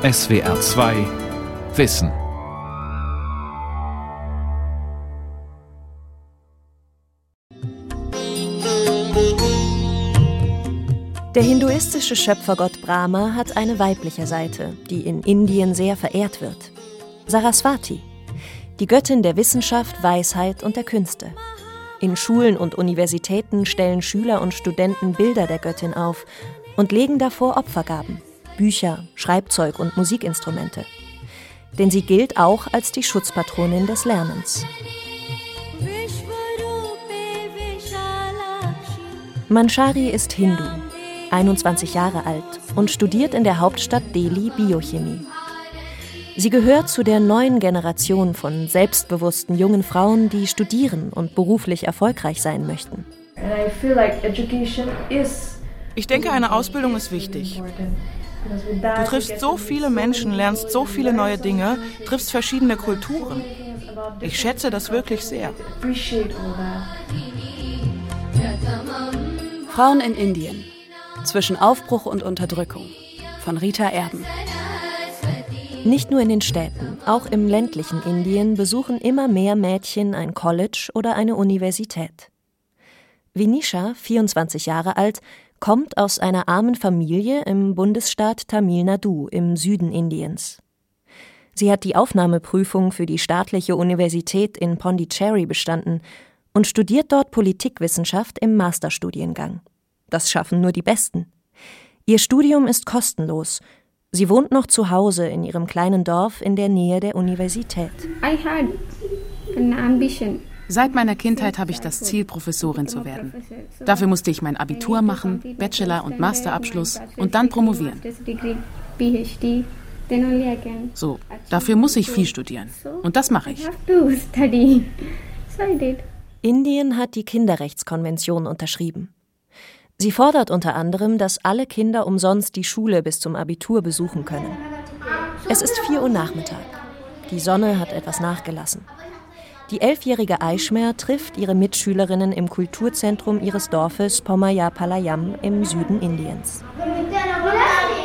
SWR 2 Wissen. Der hinduistische Schöpfergott Brahma hat eine weibliche Seite, die in Indien sehr verehrt wird. Saraswati, die Göttin der Wissenschaft, Weisheit und der Künste. In Schulen und Universitäten stellen Schüler und Studenten Bilder der Göttin auf und legen davor Opfergaben, Bücher, Schreibzeug und Musikinstrumente. Denn sie gilt auch als die Schutzpatronin des Lernens. Manchari ist Hindu, 21 Jahre alt und studiert in der Hauptstadt Delhi Biochemie. Sie gehört zu der neuen Generation von selbstbewussten jungen Frauen, die studieren und beruflich erfolgreich sein möchten. Ich denke, eine Ausbildung ist wichtig. Du triffst so viele Menschen, lernst so viele neue Dinge, triffst verschiedene Kulturen. Ich schätze das wirklich sehr. Frauen in Indien. Zwischen Aufbruch und Unterdrückung. Von Rita Erben. Nicht nur in den Städten, auch im ländlichen Indien besuchen immer mehr Mädchen ein College oder eine Universität. Vinisha, 24 Jahre alt, kommt aus einer armen Familie im Bundesstaat Tamil Nadu im Süden Indiens. Sie hat die Aufnahmeprüfung für die staatliche Universität in Pondicherry bestanden und studiert dort Politikwissenschaft im Masterstudiengang. Das schaffen nur die Besten. Ihr Studium ist kostenlos. Sie wohnt noch zu Hause in ihrem kleinen Dorf in der Nähe der Universität. Seit meiner Kindheit habe ich das Ziel, Professorin zu werden. Dafür musste ich mein Abitur machen, Bachelor- und Masterabschluss und dann promovieren. So, dafür muss ich viel studieren. Und das mache ich. Indien hat die Kinderrechtskonvention unterschrieben. Sie fordert unter anderem, dass alle Kinder umsonst die Schule bis zum Abitur besuchen können. Es ist 4 Uhr Nachmittag. Die Sonne hat etwas nachgelassen. Die elfjährige Eichmer trifft ihre Mitschülerinnen im Kulturzentrum ihres Dorfes Pomayapalayam im Süden Indiens.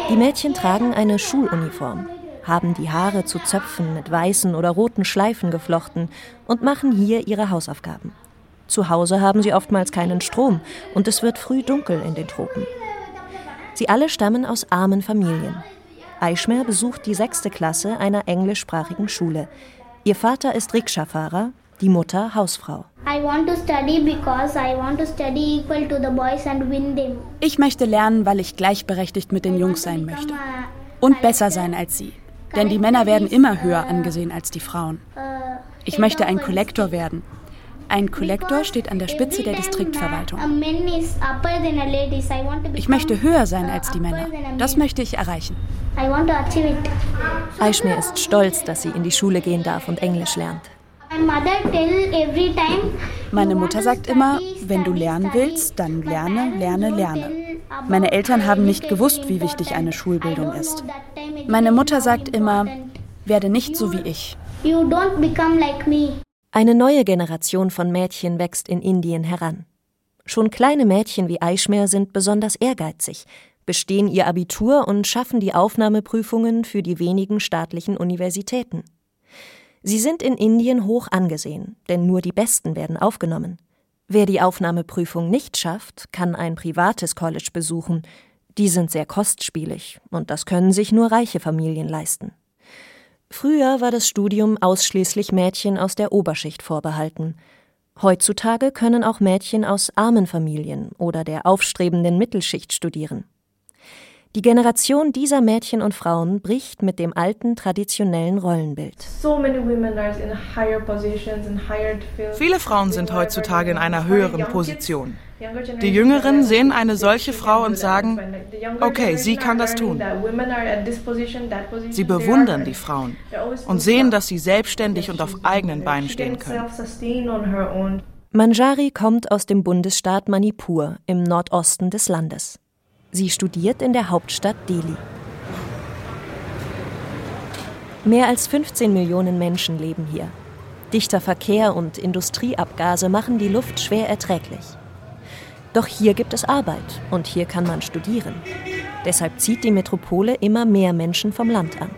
Die Mädchen tragen eine Schuluniform, haben die Haare zu Zöpfen mit weißen oder roten Schleifen geflochten und machen hier ihre Hausaufgaben. Zu Hause haben sie oftmals keinen Strom und es wird früh dunkel in den Tropen. Sie alle stammen aus armen Familien. Eichmer besucht die sechste Klasse einer englischsprachigen Schule. Ihr Vater ist Rikscha-Fahrer, die Mutter Hausfrau. Ich möchte lernen, weil ich gleichberechtigt mit den Jungs sein möchte. Und besser sein als sie. Denn die Männer werden immer höher angesehen als die Frauen. Ich möchte ein Kollektor werden, ein Kollektor steht an der Spitze der Distriktverwaltung. Ich möchte höher sein als die Männer. Das möchte ich erreichen. Eichmer ist stolz, dass sie in die Schule gehen darf und Englisch lernt. Meine Mutter sagt immer, wenn du lernen willst, dann lerne, lerne, lerne. Meine Eltern haben nicht gewusst, wie wichtig eine Schulbildung ist. Meine Mutter sagt immer, werde nicht so wie ich. Eine neue Generation von Mädchen wächst in Indien heran. Schon kleine Mädchen wie Eichmer sind besonders ehrgeizig, bestehen ihr Abitur und schaffen die Aufnahmeprüfungen für die wenigen staatlichen Universitäten. Sie sind in Indien hoch angesehen, denn nur die Besten werden aufgenommen. Wer die Aufnahmeprüfung nicht schafft, kann ein privates College besuchen. Die sind sehr kostspielig und das können sich nur reiche Familien leisten. Früher war das Studium ausschließlich Mädchen aus der Oberschicht vorbehalten. Heutzutage können auch Mädchen aus armen Familien oder der aufstrebenden Mittelschicht studieren. Die Generation dieser Mädchen und Frauen bricht mit dem alten traditionellen Rollenbild. Viele Frauen sind heutzutage in einer höheren Position. Die Jüngeren sehen eine solche Frau und sagen, okay, sie kann das tun. Sie bewundern die Frauen und sehen, dass sie selbstständig und auf eigenen Beinen stehen können. Manjari kommt aus dem Bundesstaat Manipur im Nordosten des Landes. Sie studiert in der Hauptstadt Delhi. Mehr als 15 Millionen Menschen leben hier. Dichter Verkehr und Industrieabgase machen die Luft schwer erträglich. Doch hier gibt es Arbeit und hier kann man studieren. Deshalb zieht die Metropole immer mehr Menschen vom Land an.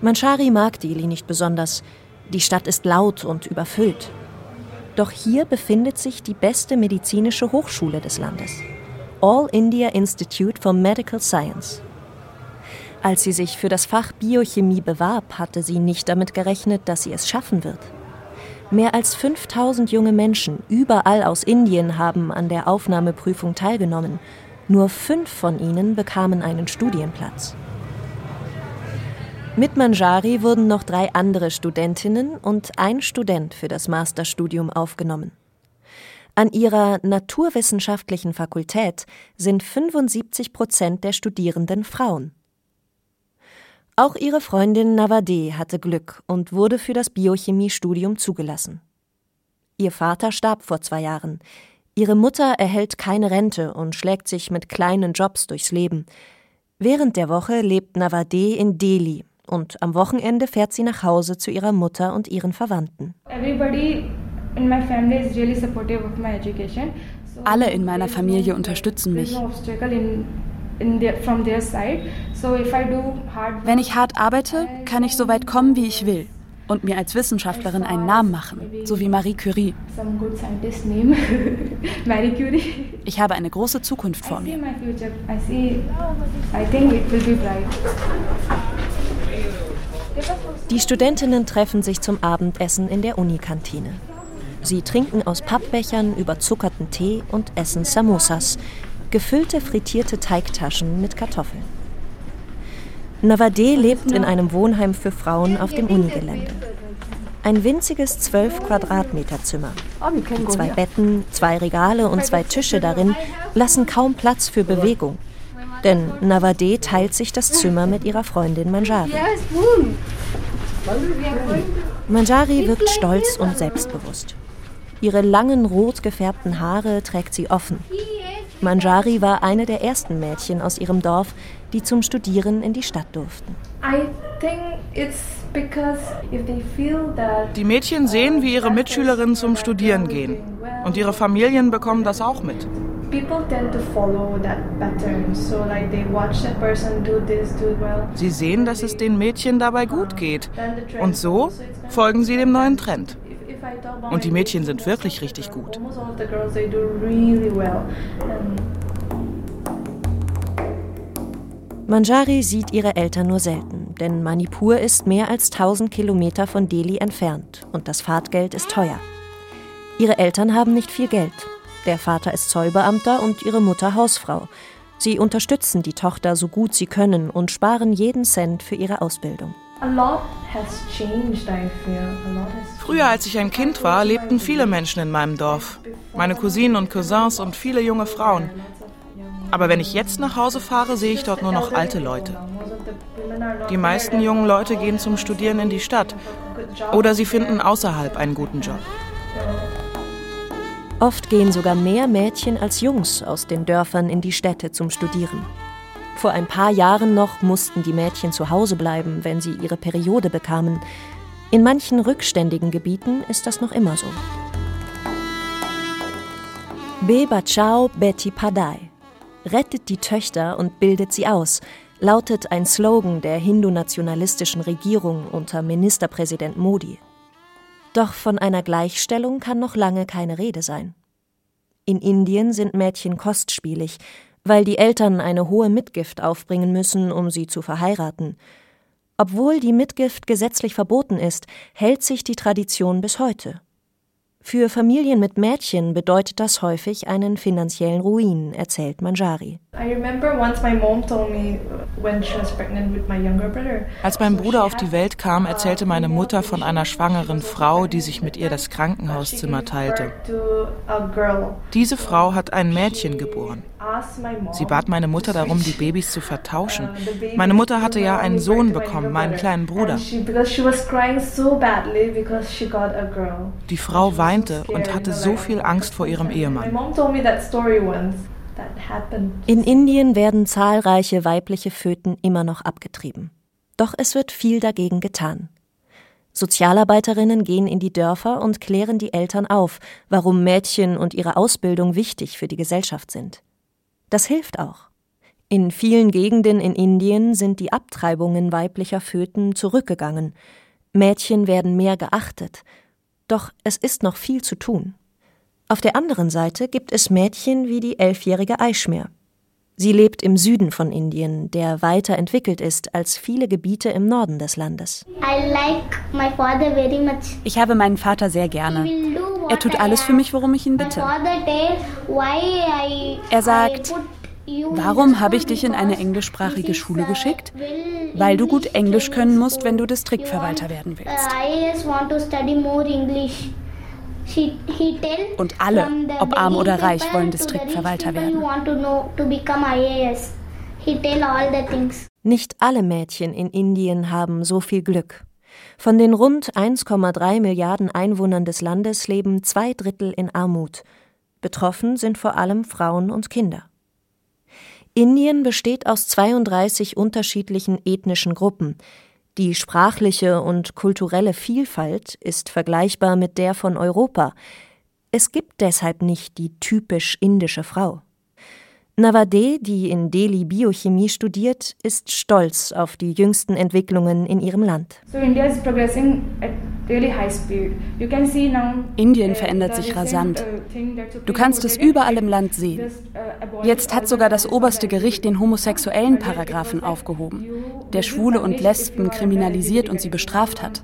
Manchari mag Delhi nicht besonders. Die Stadt ist laut und überfüllt. Doch hier befindet sich die beste medizinische Hochschule des Landes. All India Institute for Medical Science. Als sie sich für das Fach Biochemie bewarb, hatte sie nicht damit gerechnet, dass sie es schaffen wird. Mehr als 5000 junge Menschen überall aus Indien haben an der Aufnahmeprüfung teilgenommen. Nur fünf von ihnen bekamen einen Studienplatz. Mit Manjari wurden noch drei andere Studentinnen und ein Student für das Masterstudium aufgenommen. An ihrer naturwissenschaftlichen Fakultät sind 75 Prozent der Studierenden Frauen. Auch ihre Freundin Navade hatte Glück und wurde für das Biochemiestudium zugelassen. Ihr Vater starb vor zwei Jahren. Ihre Mutter erhält keine Rente und schlägt sich mit kleinen Jobs durchs Leben. Während der Woche lebt Navade in Delhi und am Wochenende fährt sie nach Hause zu ihrer Mutter und ihren Verwandten. Alle in meiner Familie unterstützen mich. Wenn ich hart arbeite, kann ich so weit kommen, wie ich will und mir als Wissenschaftlerin einen Namen machen, so wie Marie Curie. Ich habe eine große Zukunft vor mir. Die Studentinnen treffen sich zum Abendessen in der Unikantine. Sie trinken aus Pappbechern überzuckerten Tee und essen Samosas, gefüllte frittierte Teigtaschen mit Kartoffeln. Navade lebt in einem Wohnheim für Frauen auf dem Unigelände. Ein winziges 12 Quadratmeter Zimmer. Zwei Betten, zwei Regale und zwei Tische darin lassen kaum Platz für Bewegung. Denn Navade teilt sich das Zimmer mit ihrer Freundin Manjari. Manjari wirkt stolz und selbstbewusst. Ihre langen rot gefärbten Haare trägt sie offen. Manjari war eine der ersten Mädchen aus ihrem Dorf, die zum Studieren in die Stadt durften. Die Mädchen sehen, wie ihre Mitschülerinnen zum Studieren gehen. Und ihre Familien bekommen das auch mit. Sie sehen, dass es den Mädchen dabei gut geht. Und so folgen sie dem neuen Trend. Und die Mädchen sind wirklich richtig gut. Manjari sieht ihre Eltern nur selten, denn Manipur ist mehr als 1000 Kilometer von Delhi entfernt und das Fahrtgeld ist teuer. Ihre Eltern haben nicht viel Geld. Der Vater ist Zollbeamter und ihre Mutter Hausfrau. Sie unterstützen die Tochter so gut sie können und sparen jeden Cent für ihre Ausbildung. Früher, als ich ein Kind war, lebten viele Menschen in meinem Dorf. Meine Cousinen und Cousins und viele junge Frauen. Aber wenn ich jetzt nach Hause fahre, sehe ich dort nur noch alte Leute. Die meisten jungen Leute gehen zum Studieren in die Stadt oder sie finden außerhalb einen guten Job. Oft gehen sogar mehr Mädchen als Jungs aus den Dörfern in die Städte zum Studieren. Vor ein paar Jahren noch mussten die Mädchen zu Hause bleiben, wenn sie ihre Periode bekamen. In manchen rückständigen Gebieten ist das noch immer so. Be Bachao Betty Padai. Rettet die Töchter und bildet sie aus, lautet ein Slogan der hindu-nationalistischen Regierung unter Ministerpräsident Modi. Doch von einer Gleichstellung kann noch lange keine Rede sein. In Indien sind Mädchen kostspielig, weil die Eltern eine hohe Mitgift aufbringen müssen, um sie zu verheiraten. Obwohl die Mitgift gesetzlich verboten ist, hält sich die Tradition bis heute. Für Familien mit Mädchen bedeutet das häufig einen finanziellen Ruin, erzählt Manjari. Als mein Bruder auf die Welt kam, erzählte meine Mutter von einer schwangeren Frau, die sich mit ihr das Krankenhauszimmer teilte. Diese Frau hat ein Mädchen geboren. Sie bat meine Mutter darum, die Babys zu vertauschen. Meine Mutter hatte ja einen Sohn bekommen, meinen kleinen Bruder. Die Frau weinte und hatte so viel Angst vor ihrem Ehemann. In Indien werden zahlreiche weibliche Föten immer noch abgetrieben. Doch es wird viel dagegen getan. Sozialarbeiterinnen gehen in die Dörfer und klären die Eltern auf, warum Mädchen und ihre Ausbildung wichtig für die Gesellschaft sind. Das hilft auch. In vielen Gegenden in Indien sind die Abtreibungen weiblicher Föten zurückgegangen. Mädchen werden mehr geachtet. Doch es ist noch viel zu tun. Auf der anderen Seite gibt es Mädchen wie die elfjährige Aishmer. Sie lebt im Süden von Indien, der weiter entwickelt ist als viele Gebiete im Norden des Landes. Ich habe meinen Vater sehr gerne. Er tut alles für mich, worum ich ihn bitte. Er sagt, warum habe ich dich in eine englischsprachige Schule geschickt? Weil du gut Englisch können musst, wenn du Distriktverwalter werden willst. Und alle, ob arm oder reich, wollen Distriktverwalter werden. Nicht alle Mädchen in Indien haben so viel Glück. Von den rund 1,3 Milliarden Einwohnern des Landes leben zwei Drittel in Armut. Betroffen sind vor allem Frauen und Kinder. Indien besteht aus 32 unterschiedlichen ethnischen Gruppen, die sprachliche und kulturelle Vielfalt ist vergleichbar mit der von Europa. Es gibt deshalb nicht die typisch indische Frau. Navade, die in Delhi Biochemie studiert, ist stolz auf die jüngsten Entwicklungen in ihrem Land. Indien verändert sich rasant. Du kannst es überall im Land sehen. Jetzt hat sogar das oberste Gericht den homosexuellen Paragraphen aufgehoben, der Schwule und Lesben kriminalisiert und sie bestraft hat.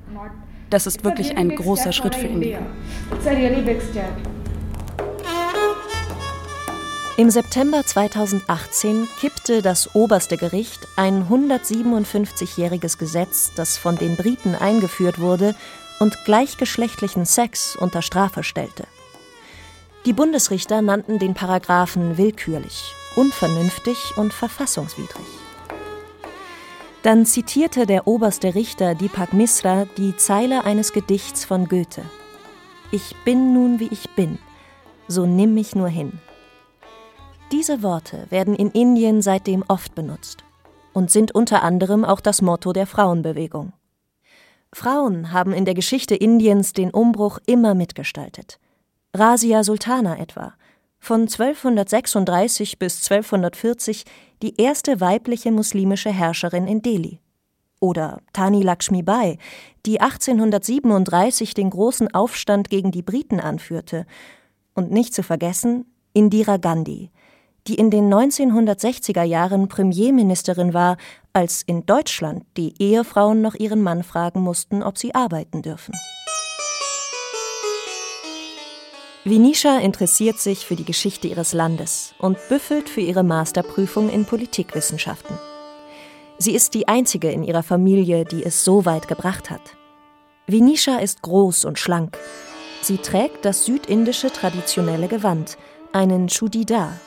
Das ist wirklich ein großer Schritt für Indien. Im September 2018 kippte das oberste Gericht ein 157-jähriges Gesetz, das von den Briten eingeführt wurde und gleichgeschlechtlichen Sex unter Strafe stellte. Die Bundesrichter nannten den Paragraphen willkürlich, unvernünftig und verfassungswidrig. Dann zitierte der oberste Richter Deepak Misra die Zeile eines Gedichts von Goethe. Ich bin nun wie ich bin, so nimm mich nur hin. Diese Worte werden in Indien seitdem oft benutzt und sind unter anderem auch das Motto der Frauenbewegung. Frauen haben in der Geschichte Indiens den Umbruch immer mitgestaltet. Rasia Sultana etwa, von 1236 bis 1240 die erste weibliche muslimische Herrscherin in Delhi. Oder Tani Lakshmi Bai, die 1837 den großen Aufstand gegen die Briten anführte. Und nicht zu vergessen Indira Gandhi, die in den 1960er Jahren Premierministerin war, als in Deutschland die Ehefrauen noch ihren Mann fragen mussten, ob sie arbeiten dürfen. Vinisha interessiert sich für die Geschichte ihres Landes und büffelt für ihre Masterprüfung in Politikwissenschaften. Sie ist die einzige in ihrer Familie, die es so weit gebracht hat. Vinisha ist groß und schlank. Sie trägt das südindische traditionelle Gewand, einen Chudidar,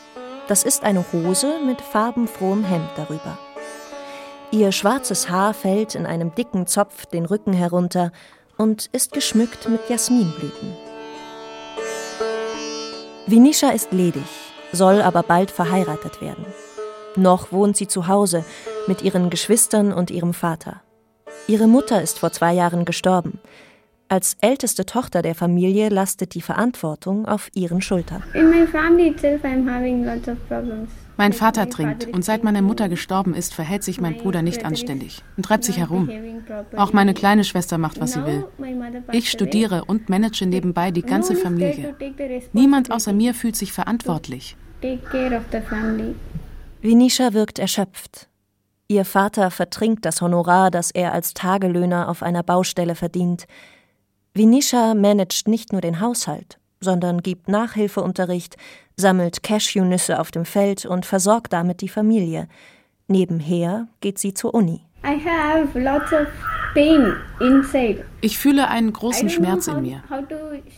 das ist eine Hose mit farbenfrohem Hemd darüber. Ihr schwarzes Haar fällt in einem dicken Zopf den Rücken herunter und ist geschmückt mit Jasminblüten. Vinisha ist ledig, soll aber bald verheiratet werden. Noch wohnt sie zu Hause mit ihren Geschwistern und ihrem Vater. Ihre Mutter ist vor zwei Jahren gestorben. Als älteste Tochter der Familie lastet die Verantwortung auf ihren Schultern. Mein Vater trinkt und seit meine Mutter gestorben ist, verhält sich mein Bruder nicht anständig und treibt sich herum. Auch meine kleine Schwester macht, was sie will. Ich studiere und manage nebenbei die ganze Familie. Niemand außer mir fühlt sich verantwortlich. Vinisha wirkt erschöpft. Ihr Vater vertrinkt das Honorar, das er als Tagelöhner auf einer Baustelle verdient. Vinisha managt nicht nur den Haushalt, sondern gibt Nachhilfeunterricht, sammelt Cashewnüsse auf dem Feld und versorgt damit die Familie. Nebenher geht sie zur Uni. Ich fühle einen großen Schmerz in mir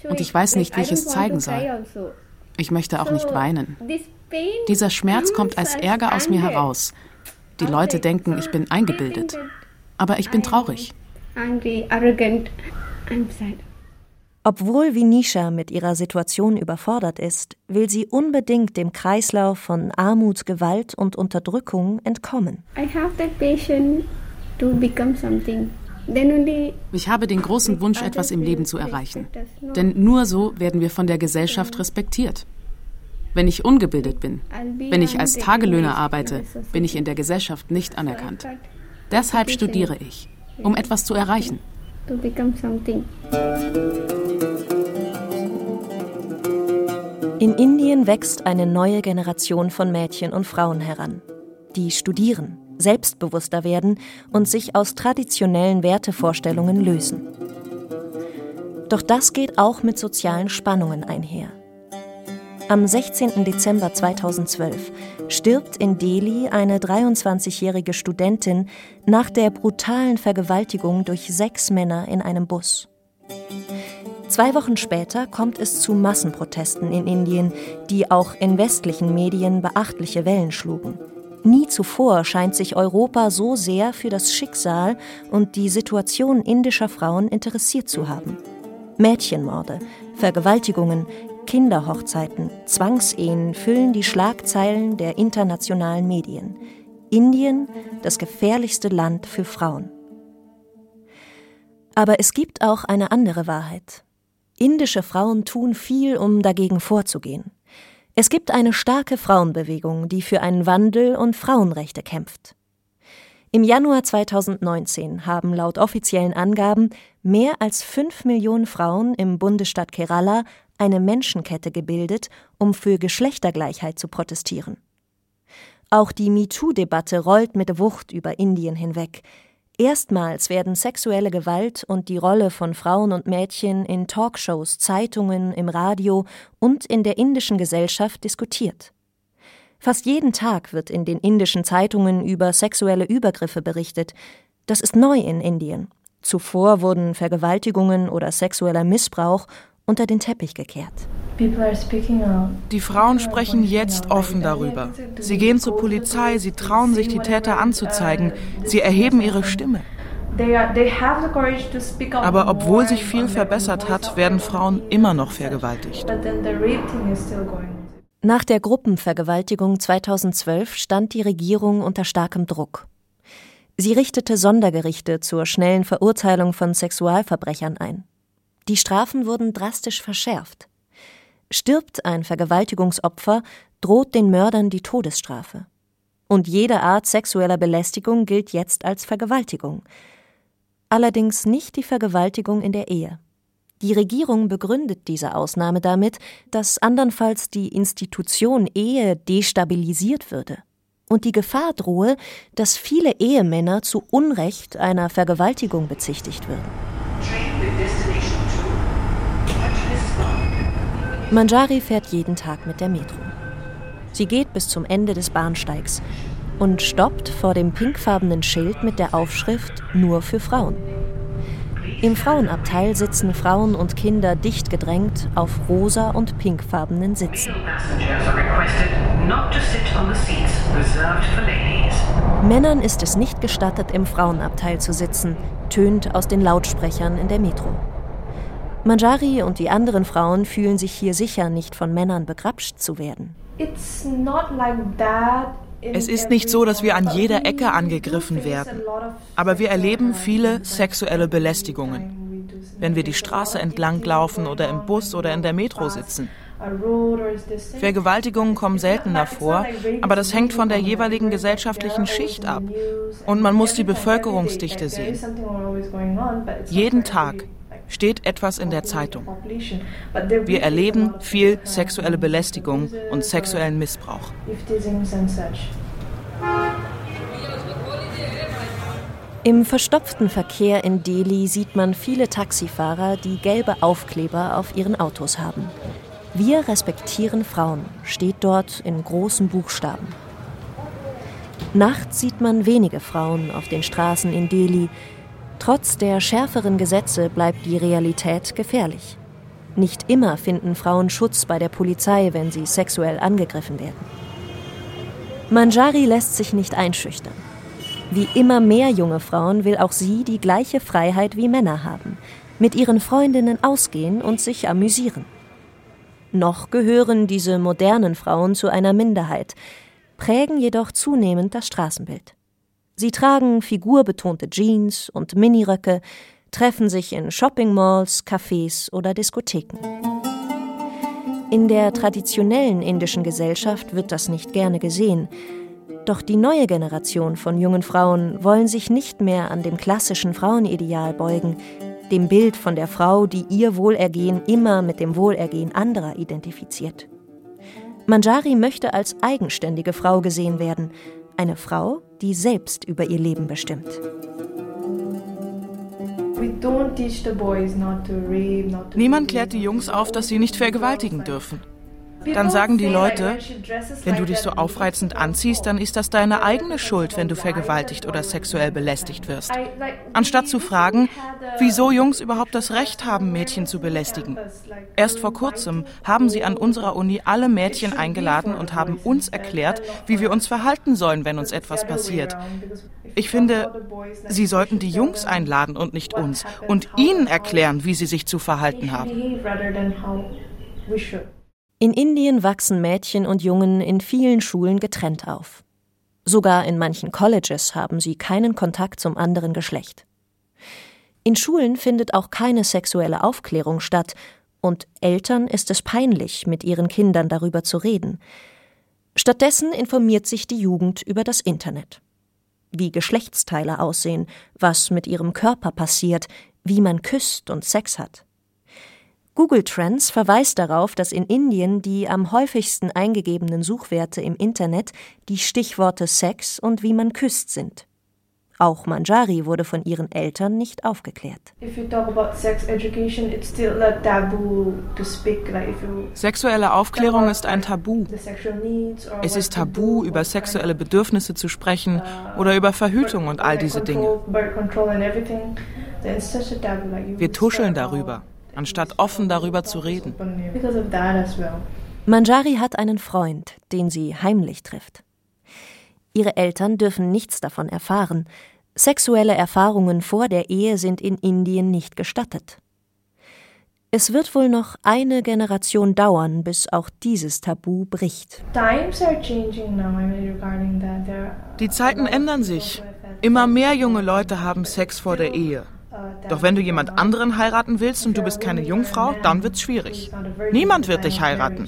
und ich weiß nicht, wie ich es zeigen soll. Also. Ich möchte auch nicht weinen. Dieser Schmerz kommt als Ärger aus mir heraus. Die Leute denken, ich bin eingebildet. Aber ich bin traurig. Obwohl Vinisha mit ihrer Situation überfordert ist, will sie unbedingt dem Kreislauf von Armut, Gewalt und Unterdrückung entkommen. Ich habe den großen Wunsch, etwas im Leben zu erreichen. Denn nur so werden wir von der Gesellschaft respektiert. Wenn ich ungebildet bin, wenn ich als Tagelöhner arbeite, bin ich in der Gesellschaft nicht anerkannt. Deshalb studiere ich, um etwas zu erreichen. In Indien wächst eine neue Generation von Mädchen und Frauen heran, die studieren, selbstbewusster werden und sich aus traditionellen Wertevorstellungen lösen. Doch das geht auch mit sozialen Spannungen einher. Am 16. Dezember 2012 stirbt in Delhi eine 23-jährige Studentin nach der brutalen Vergewaltigung durch sechs Männer in einem Bus. Zwei Wochen später kommt es zu Massenprotesten in Indien, die auch in westlichen Medien beachtliche Wellen schlugen. Nie zuvor scheint sich Europa so sehr für das Schicksal und die Situation indischer Frauen interessiert zu haben. Mädchenmorde, Vergewaltigungen, Kinderhochzeiten, Zwangsehen füllen die Schlagzeilen der internationalen Medien. Indien, das gefährlichste Land für Frauen. Aber es gibt auch eine andere Wahrheit. Indische Frauen tun viel, um dagegen vorzugehen. Es gibt eine starke Frauenbewegung, die für einen Wandel und Frauenrechte kämpft. Im Januar 2019 haben laut offiziellen Angaben mehr als fünf Millionen Frauen im Bundesstaat Kerala eine Menschenkette gebildet, um für Geschlechtergleichheit zu protestieren. Auch die MeToo-Debatte rollt mit Wucht über Indien hinweg. Erstmals werden sexuelle Gewalt und die Rolle von Frauen und Mädchen in Talkshows, Zeitungen, im Radio und in der indischen Gesellschaft diskutiert. Fast jeden Tag wird in den indischen Zeitungen über sexuelle Übergriffe berichtet. Das ist neu in Indien. Zuvor wurden Vergewaltigungen oder sexueller Missbrauch unter den Teppich gekehrt. Die Frauen sprechen jetzt offen darüber. Sie gehen zur Polizei, sie trauen sich, die Täter anzuzeigen, sie erheben ihre Stimme. Aber obwohl sich viel verbessert hat, werden Frauen immer noch vergewaltigt. Nach der Gruppenvergewaltigung 2012 stand die Regierung unter starkem Druck. Sie richtete Sondergerichte zur schnellen Verurteilung von Sexualverbrechern ein. Die Strafen wurden drastisch verschärft. Stirbt ein Vergewaltigungsopfer, droht den Mördern die Todesstrafe. Und jede Art sexueller Belästigung gilt jetzt als Vergewaltigung. Allerdings nicht die Vergewaltigung in der Ehe. Die Regierung begründet diese Ausnahme damit, dass andernfalls die Institution Ehe destabilisiert würde und die Gefahr drohe, dass viele Ehemänner zu Unrecht einer Vergewaltigung bezichtigt würden. Manjari fährt jeden Tag mit der Metro. Sie geht bis zum Ende des Bahnsteigs und stoppt vor dem pinkfarbenen Schild mit der Aufschrift Nur für Frauen. Im Frauenabteil sitzen Frauen und Kinder dicht gedrängt auf rosa und pinkfarbenen Sitzen. Männern ist es nicht gestattet, im Frauenabteil zu sitzen, tönt aus den Lautsprechern in der Metro. Manjari und die anderen Frauen fühlen sich hier sicher, nicht von Männern begrapscht zu werden. Es ist nicht so, dass wir an jeder Ecke angegriffen werden, aber wir erleben viele sexuelle Belästigungen, wenn wir die Straße entlang laufen oder im Bus oder in der Metro sitzen. Vergewaltigungen kommen seltener vor, aber das hängt von der jeweiligen gesellschaftlichen Schicht ab. Und man muss die Bevölkerungsdichte sehen. Jeden Tag steht etwas in der Zeitung. Wir erleben viel sexuelle Belästigung und sexuellen Missbrauch. Im verstopften Verkehr in Delhi sieht man viele Taxifahrer, die gelbe Aufkleber auf ihren Autos haben. Wir respektieren Frauen, steht dort in großen Buchstaben. Nachts sieht man wenige Frauen auf den Straßen in Delhi, Trotz der schärferen Gesetze bleibt die Realität gefährlich. Nicht immer finden Frauen Schutz bei der Polizei, wenn sie sexuell angegriffen werden. Manjari lässt sich nicht einschüchtern. Wie immer mehr junge Frauen will auch sie die gleiche Freiheit wie Männer haben, mit ihren Freundinnen ausgehen und sich amüsieren. Noch gehören diese modernen Frauen zu einer Minderheit, prägen jedoch zunehmend das Straßenbild. Sie tragen figurbetonte Jeans und Miniröcke, treffen sich in Shoppingmalls, Cafés oder Diskotheken. In der traditionellen indischen Gesellschaft wird das nicht gerne gesehen. Doch die neue Generation von jungen Frauen wollen sich nicht mehr an dem klassischen Frauenideal beugen, dem Bild von der Frau, die ihr Wohlergehen immer mit dem Wohlergehen anderer identifiziert. Manjari möchte als eigenständige Frau gesehen werden, eine Frau, die selbst über ihr Leben bestimmt. Niemand klärt die Jungs auf, dass sie nicht vergewaltigen dürfen. Dann sagen die Leute, wenn du dich so aufreizend anziehst, dann ist das deine eigene Schuld, wenn du vergewaltigt oder sexuell belästigt wirst. Anstatt zu fragen, wieso Jungs überhaupt das Recht haben, Mädchen zu belästigen. Erst vor kurzem haben sie an unserer Uni alle Mädchen eingeladen und haben uns erklärt, wie wir uns verhalten sollen, wenn uns etwas passiert. Ich finde, sie sollten die Jungs einladen und nicht uns und ihnen erklären, wie sie sich zu verhalten haben. In Indien wachsen Mädchen und Jungen in vielen Schulen getrennt auf. Sogar in manchen Colleges haben sie keinen Kontakt zum anderen Geschlecht. In Schulen findet auch keine sexuelle Aufklärung statt, und Eltern ist es peinlich, mit ihren Kindern darüber zu reden. Stattdessen informiert sich die Jugend über das Internet. Wie Geschlechtsteile aussehen, was mit ihrem Körper passiert, wie man küsst und Sex hat. Google Trends verweist darauf, dass in Indien die am häufigsten eingegebenen Suchwerte im Internet die Stichworte Sex und wie man küsst sind. Auch Manjari wurde von ihren Eltern nicht aufgeklärt. Sexuelle Aufklärung ist ein Tabu. Es ist tabu, über sexuelle Bedürfnisse zu sprechen oder über Verhütung und all diese Dinge. Wir tuscheln darüber anstatt offen darüber zu reden. Manjari hat einen Freund, den sie heimlich trifft. Ihre Eltern dürfen nichts davon erfahren. Sexuelle Erfahrungen vor der Ehe sind in Indien nicht gestattet. Es wird wohl noch eine Generation dauern, bis auch dieses Tabu bricht. Die Zeiten ändern sich. Immer mehr junge Leute haben Sex vor der Ehe. Doch wenn du jemand anderen heiraten willst und du bist keine Jungfrau, dann wird's schwierig. Niemand wird dich heiraten.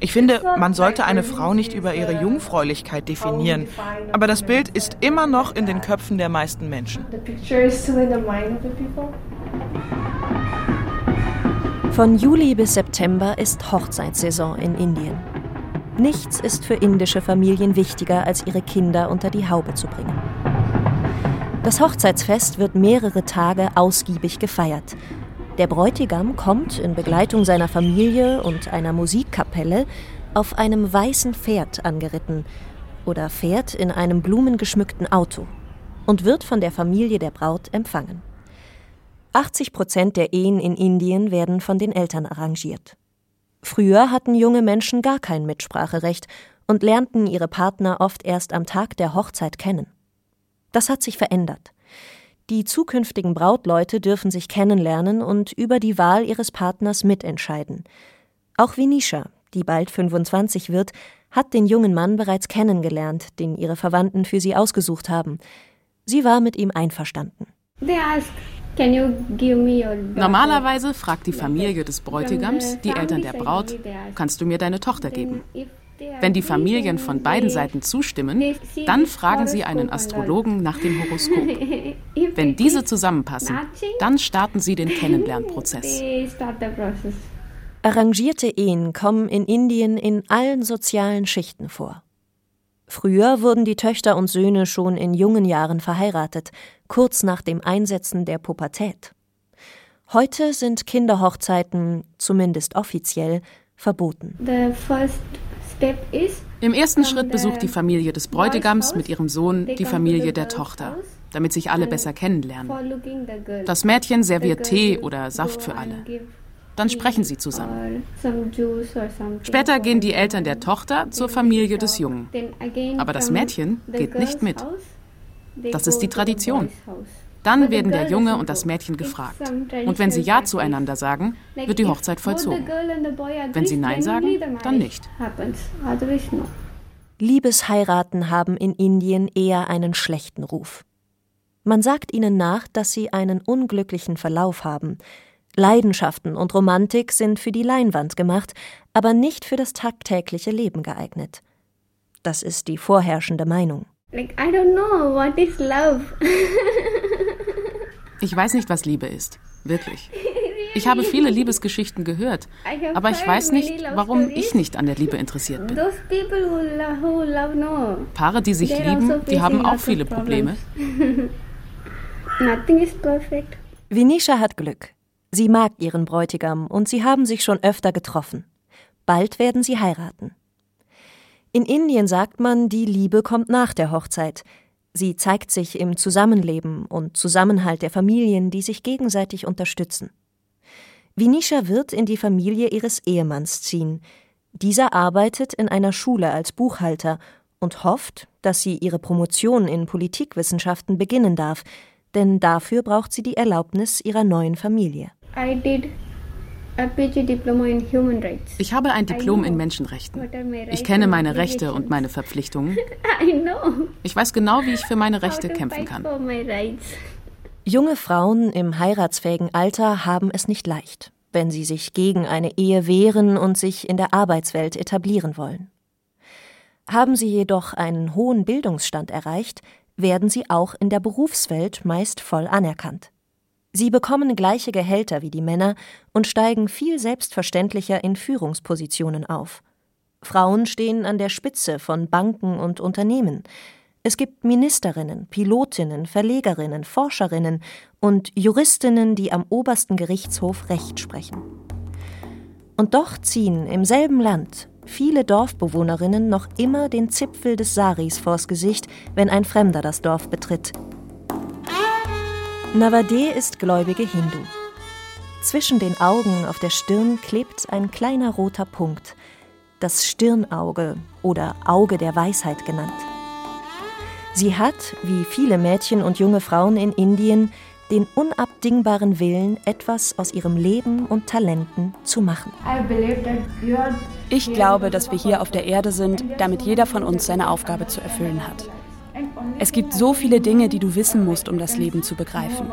Ich finde, man sollte eine Frau nicht über ihre Jungfräulichkeit definieren, aber das Bild ist immer noch in den Köpfen der meisten Menschen. Von Juli bis September ist Hochzeitssaison in Indien. Nichts ist für indische Familien wichtiger, als ihre Kinder unter die Haube zu bringen. Das Hochzeitsfest wird mehrere Tage ausgiebig gefeiert. Der Bräutigam kommt in Begleitung seiner Familie und einer Musikkapelle auf einem weißen Pferd angeritten oder fährt in einem blumengeschmückten Auto und wird von der Familie der Braut empfangen. 80 Prozent der Ehen in Indien werden von den Eltern arrangiert. Früher hatten junge Menschen gar kein Mitspracherecht und lernten ihre Partner oft erst am Tag der Hochzeit kennen. Das hat sich verändert. Die zukünftigen Brautleute dürfen sich kennenlernen und über die Wahl ihres Partners mitentscheiden. Auch Vinisha, die bald 25 wird, hat den jungen Mann bereits kennengelernt, den ihre Verwandten für sie ausgesucht haben. Sie war mit ihm einverstanden. They asked Normalerweise fragt die Familie des Bräutigams die Eltern der Braut, kannst du mir deine Tochter geben? Wenn die Familien von beiden Seiten zustimmen, dann fragen sie einen Astrologen nach dem Horoskop. Wenn diese zusammenpassen, dann starten sie den Kennenlernprozess. Arrangierte Ehen kommen in Indien in allen sozialen Schichten vor. Früher wurden die Töchter und Söhne schon in jungen Jahren verheiratet, kurz nach dem Einsetzen der Pubertät. Heute sind Kinderhochzeiten, zumindest offiziell, verboten. Im ersten Schritt besucht die Familie des Bräutigams mit ihrem Sohn die Familie der Tochter, damit sich alle besser kennenlernen. Das Mädchen serviert Tee oder Saft für alle. Dann sprechen sie zusammen. Später gehen die Eltern der Tochter zur Familie des Jungen. Aber das Mädchen geht nicht mit. Das ist die Tradition. Dann werden der Junge und das Mädchen gefragt. Und wenn sie Ja zueinander sagen, wird die Hochzeit vollzogen. Wenn sie Nein sagen, dann nicht. Liebesheiraten haben in Indien eher einen schlechten Ruf. Man sagt ihnen nach, dass sie einen unglücklichen Verlauf haben. Leidenschaften und Romantik sind für die Leinwand gemacht, aber nicht für das tagtägliche Leben geeignet. Das ist die vorherrschende Meinung. Like, I don't know what is love. ich weiß nicht, was Liebe ist. Wirklich. Ich habe viele Liebesgeschichten gehört, aber ich weiß nicht, warum ich nicht an der Liebe interessiert bin. Paare, die sich lieben, also die haben auch viele Probleme. Vinisha hat Glück. Sie mag ihren Bräutigam und sie haben sich schon öfter getroffen. Bald werden sie heiraten. In Indien sagt man, die Liebe kommt nach der Hochzeit. Sie zeigt sich im Zusammenleben und Zusammenhalt der Familien, die sich gegenseitig unterstützen. Vinisha wird in die Familie ihres Ehemanns ziehen. Dieser arbeitet in einer Schule als Buchhalter und hofft, dass sie ihre Promotion in Politikwissenschaften beginnen darf, denn dafür braucht sie die Erlaubnis ihrer neuen Familie. Ich habe ein Diplom in Menschenrechten. Ich kenne meine Rechte und meine Verpflichtungen. Ich weiß genau, wie ich für meine Rechte kämpfen kann. Junge Frauen im heiratsfähigen Alter haben es nicht leicht, wenn sie sich gegen eine Ehe wehren und sich in der Arbeitswelt etablieren wollen. Haben sie jedoch einen hohen Bildungsstand erreicht, werden sie auch in der Berufswelt meist voll anerkannt. Sie bekommen gleiche Gehälter wie die Männer und steigen viel selbstverständlicher in Führungspositionen auf. Frauen stehen an der Spitze von Banken und Unternehmen, es gibt Ministerinnen, Pilotinnen, Verlegerinnen, Forscherinnen und Juristinnen, die am obersten Gerichtshof Recht sprechen. Und doch ziehen im selben Land viele Dorfbewohnerinnen noch immer den Zipfel des Saris vors Gesicht, wenn ein Fremder das Dorf betritt. Navade ist gläubige Hindu. Zwischen den Augen auf der Stirn klebt ein kleiner roter Punkt, das Stirnauge oder Auge der Weisheit genannt. Sie hat, wie viele Mädchen und junge Frauen in Indien, den unabdingbaren Willen, etwas aus ihrem Leben und Talenten zu machen. Ich glaube, dass wir hier auf der Erde sind, damit jeder von uns seine Aufgabe zu erfüllen hat. Es gibt so viele Dinge, die du wissen musst, um das Leben zu begreifen.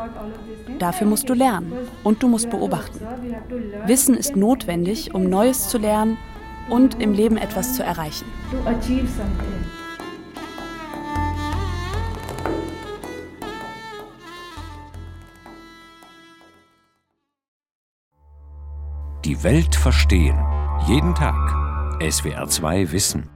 Dafür musst du lernen und du musst beobachten. Wissen ist notwendig, um Neues zu lernen und im Leben etwas zu erreichen. Die Welt verstehen. Jeden Tag. SWR2 Wissen.